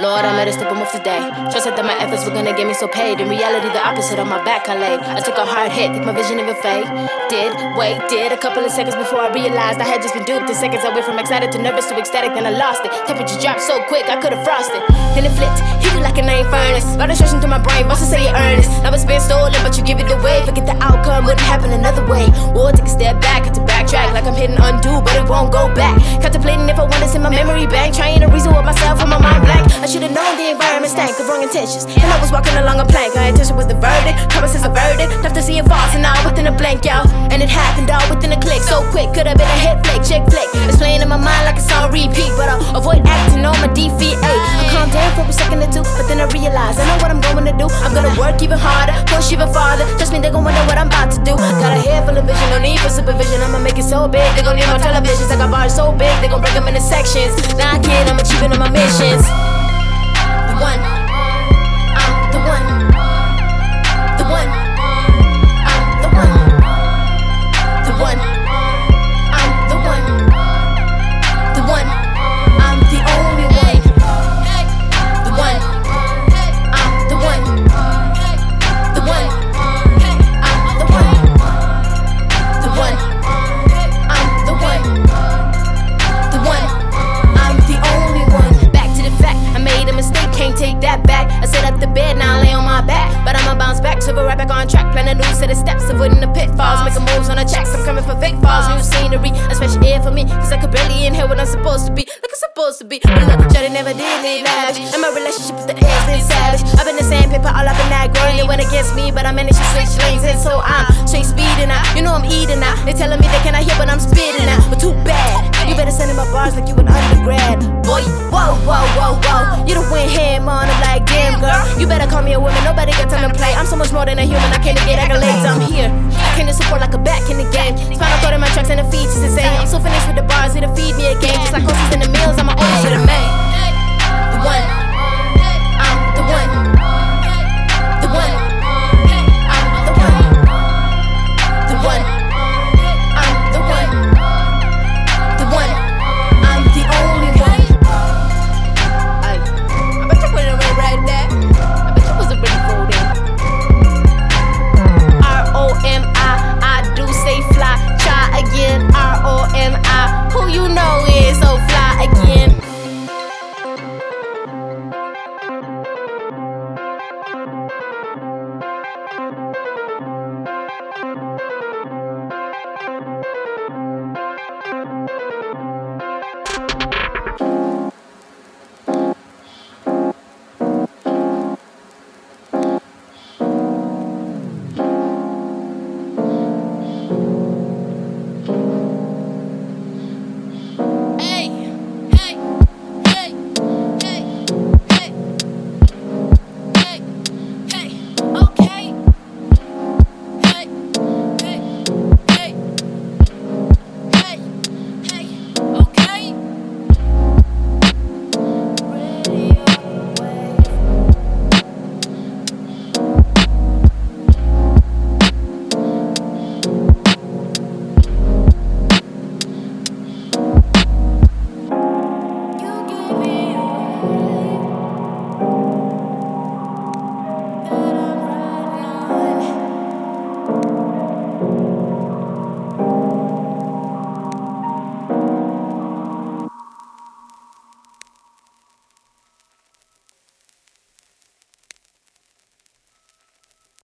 Lord, I made a step move today. Trusted that my efforts were gonna get me so paid. In reality, the opposite on my back I laid. I took a hard hit, think my vision even fade. Did, wait, did a couple of seconds before I realized I had just been duped. The seconds I went from excited to nervous to ecstatic, then I lost it. Temperature dropped so quick, I could've frosted. Then it flipped, hit it like a name furnace. Registration through my brain, must say it earnest. Now it's been stolen, but you give it away. Forget the outcome, wouldn't happen another way. Or take a step back, had to backtrack like I'm hitting undo, but it won't go back. Contemplating if I want to send my memory back, trying to reason with myself when my mind blank. I should've known the environment stank of wrong intentions. And I was walking along a plank, my intention was the verdict. Promise is averted, left to see it false, and all within a blank, yo. And it happened all within a click, so quick. Could've been a hit flick, chick flick. It's playing in my mind like it's on repeat, but I'll avoid acting on my. Ay, I calm down for a second or two, but then I realize I know what I'm going to do. Gonna work even harder, push even farther. Trust me, they gon' wonder what I'm about to do. Got a head full of vision, no need for supervision. I'ma make it so big, they gon' need more televisions. I got bars so big, they gon' break them into sections. Now I kid, I'm achieving all my missions. One, avoiding the pitfalls. Making moves on the checks, I'm coming for fake falls. New scenery, a special air for me. Cause I could barely inhale what I'm supposed to be. Like I'm supposed to be. But look, Shawty never did need lavish. And my relationship with the air's been savage. I've been the sandpaper all up in that grind. They went against me, but I managed to switch lanes. And so I'm straight speeding out. You know I'm eating out. They telling me they cannot hear, but I'm spitting out. But too bad. You better send in my bars like you an undergrad. Boy, whoa, whoa. You done went ham on it like damn girl. You better call me a woman, nobody got time to play. I'm so much more than a human, I can't get accolades. I'm here. I came to support like a back in the game. Spinal cord in my tracks and the features the same. I'm so finished with the bars, it'll feed me again. Just like